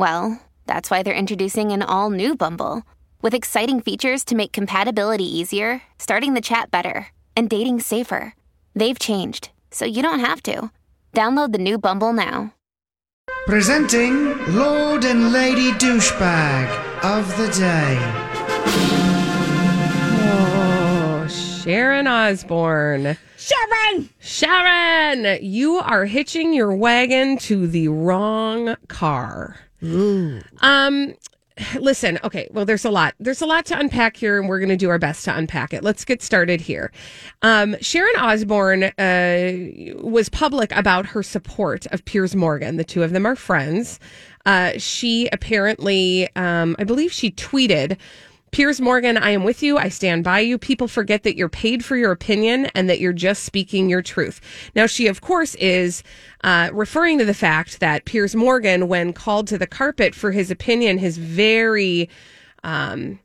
well, that's why they're introducing an all new Bumble with exciting features to make compatibility easier, starting the chat better, and dating safer. They've changed, so you don't have to. Download the new Bumble now. Presenting Lord and Lady Douchebag of the Day. Oh, Sharon Osbourne. Sharon! Sharon, you are hitching your wagon to the wrong car. Um, listen, okay, well, there's a lot. There's a lot to unpack here, and we're going to do our best to unpack it. Let's get started here. Um, Sharon Osbourne uh, was public about her support of Piers Morgan. The two of them are friends. Uh, she apparently, um, I believe she tweeted, Piers Morgan, I am with you. I stand by you. People forget that you're paid for your opinion and that you're just speaking your truth. Now, she, of course, is uh, referring to the fact that Piers Morgan, when called to the carpet for his opinion, his very, um,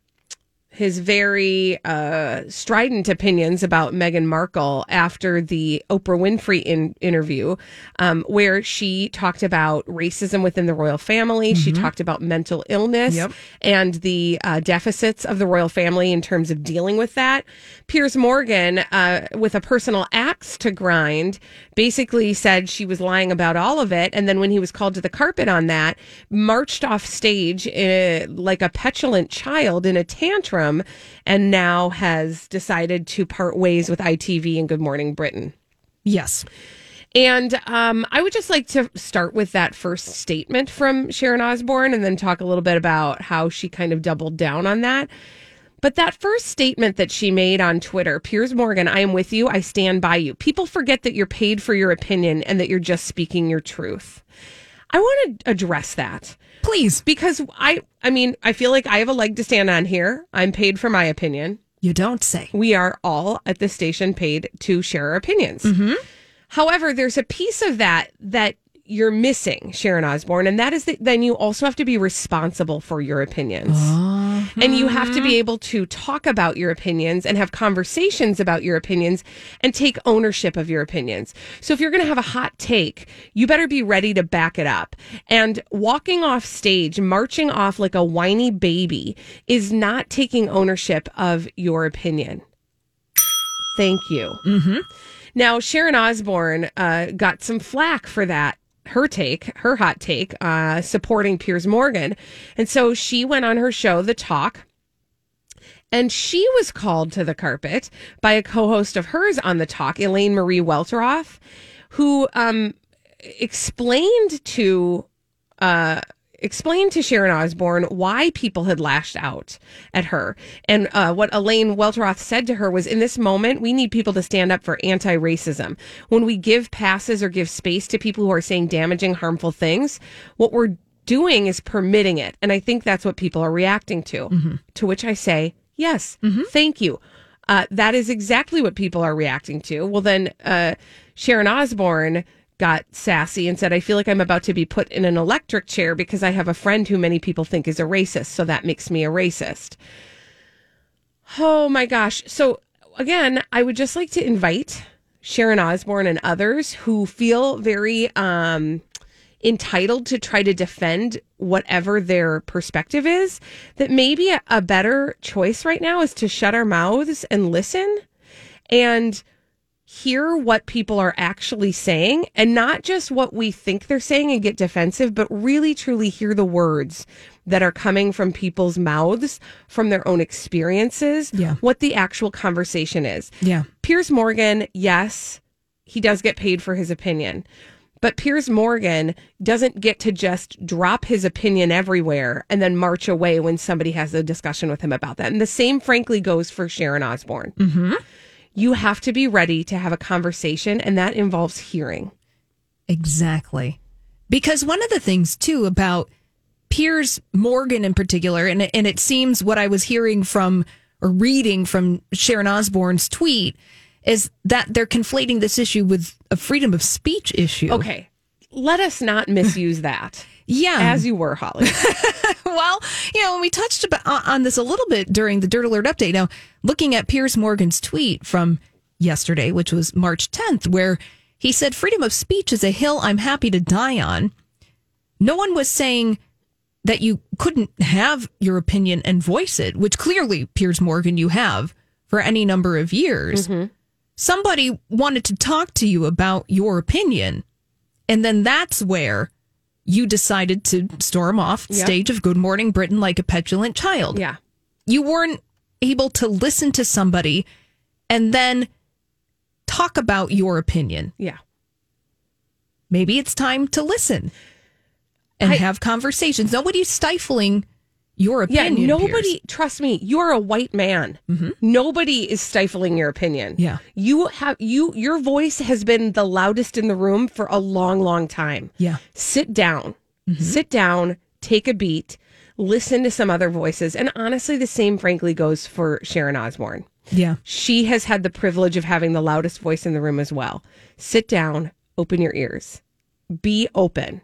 his very uh, strident opinions about Meghan Markle after the Oprah Winfrey in- interview, um, where she talked about racism within the royal family. She talked about mental illness Yep. and the uh, deficits of the royal family in terms of dealing with that. Piers Morgan, uh, with a personal axe to grind, basically said she was lying about all of it. And then when he was called to the carpet on that, marched off stage uh, like a petulant child in a tantrum and now has decided to part ways with ITV and Good Morning Britain. Yes. And um, I would just like to start with that first statement from Sharon Osbourne and then talk a little bit about how she kind of doubled down on that. But that first statement that she made on Twitter, Piers Morgan, I am with you. I stand by you. People forget that you're paid for your opinion and that you're just speaking your truth. I want to address that Please. because I, I mean, I feel like I have a leg to stand on here. I'm paid for my opinion You don't say. we are all at the station paid to share our opinions. Mm-hmm. However, there's a piece of that that you're missing, Sharon Osbourne, and that is that then you also have to be responsible for your opinions. Ah. And you have to be able to talk about your opinions and have conversations about your opinions and take ownership of your opinions. So if you're going to have a hot take, you better be ready to back it up. And walking off stage, marching off like a whiny baby is not taking ownership of your opinion. Thank you. Mm-hmm. Now, Sharon Osbourne uh, got some flack for that. Her take, her hot take, uh, supporting Piers Morgan. And so she went on her show, The Talk, and she was called to the carpet by a co host of hers on The Talk, Elaine Marie Welteroth, who um, explained to uh, explained to Sharon Osbourne why people had lashed out at her. And uh, what Elaine Welteroth said to her was in this moment, we need people to stand up for anti racism. When we give passes or give space to people who are saying damaging, harmful things, what we're doing is permitting it. And I think that's what people are reacting to. To which I say, yes, thank you. Uh, that is exactly what people are reacting to. Well, then uh, Sharon Osbourne got sassy and said, I feel like I'm about to be put in an electric chair because I have a friend who many people think is a racist. So that makes me a racist. Oh my gosh. So again, I would just like to invite Sharon Osbourne and others who feel very um, entitled to try to defend whatever their perspective is, that maybe a, a better choice right now is to shut our mouths and listen and hear what people are actually saying and not just what we think they're saying and get defensive, but really truly hear the words that are coming from people's mouths, from their own experiences, Yeah. what the actual conversation is. Yeah. Piers Morgan, yes, he does get paid for his opinion. But Piers Morgan doesn't get to just drop his opinion everywhere and then march away when somebody has a discussion with him about that. And the same, frankly, goes for Sharon Osbourne. Mm-hmm. You have to be ready to have a conversation, and that involves hearing. Exactly. Because one of the things too about Piers Morgan in particular, and and it seems what I was hearing from or reading from Sharon Osbourne's tweet is that they're conflating this issue with a freedom of speech issue. Okay. Let us not misuse that. Yeah. As you were, Holly. well, you know, we touched on this a little bit during the Dirt Alert update. Now, looking at Piers Morgan's tweet from yesterday, which was March 10th, where he said, Freedom of speech is a hill I'm happy to die on. No one was saying that you couldn't have your opinion and voice it, which clearly, Piers Morgan, you have for any number of years. Mm-hmm. Somebody wanted to talk to you about your opinion. And then that's where you decided to storm off Yep. stage of Good Morning Britain like a petulant child. yeah. You weren't able to listen to somebody and then talk about your opinion. Yeah. Maybe it's time to listen and I- have conversations. Nobody's stifling your opinion. Yeah. Nobody, Piers. trust me, you're a white man. Mm-hmm. Nobody is stifling your opinion. Yeah. You have, you, your voice has been the loudest in the room for a long, long time. Yeah. Sit down, mm-hmm. sit down, take a beat, listen to some other voices. And honestly, the same, frankly, goes for Sharon Osbourne. Yeah. She has had the privilege of having the loudest voice in the room as well. Sit down, open your ears, be open.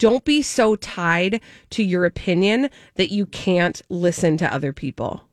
Don't be so tied to your opinion that you can't listen to other people.